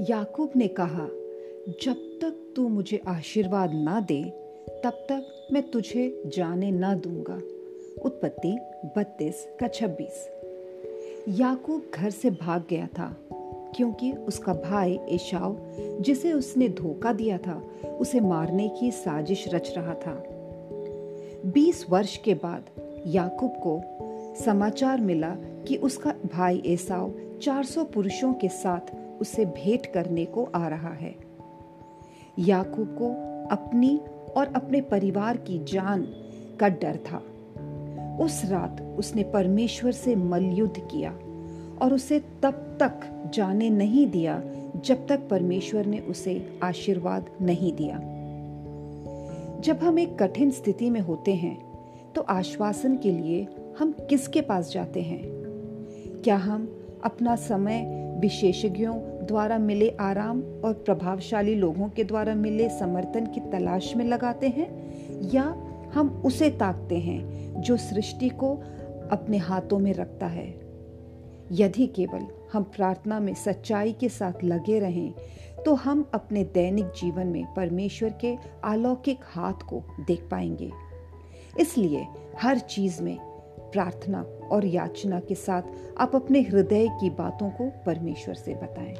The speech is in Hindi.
याकूब ने कहा, जब तक तू मुझे आशीर्वाद ना दे, तब तक मैं तुझे जाने ना दूँगा। उत्पत्ति बत्तीस का छब्बीस। याकूब घर से भाग गया था, क्योंकि उसका भाई एशाव, जिसे उसने धोखा दिया था, उसे मारने की साजिश रच रहा था। बीस वर्ष के बाद याकूब को समाचार मिला कि उसका भाई एसाव 400 पुरुषों के साथ उसे भेंट करने को आ रहा है। याकूब को अपनी और अपने परिवार की जान का डर था। उस रात उसने परमेश्वर से मलयुद्ध किया और उसे तब तक जाने नहीं दिया जब तक परमेश्वर ने उसे आशीर्वाद नहीं दिया। जब हम एक कठिन स्थिति में होते हैं तो आश्वासन के लिए हम किसके पास जाते हैं? क्या हम अपना समय विशेषज्ञों द्वारा मिले आराम और प्रभावशाली लोगों के द्वारा मिले समर्थन की तलाश में लगाते हैं, या हम उसे ताकते हैं जो सृष्टि को अपने हाथों में रखता है। यदि केवल हम प्रार्थना में सच्चाई के साथ लगे रहें तो हम अपने दैनिक जीवन में परमेश्वर के अलौकिक हाथ को देख पाएँगे। इसलिए हर चीज़ में प्रार्थना और याचना के साथ आप अपने हृदय की बातों को परमेश्वर से बताएँ।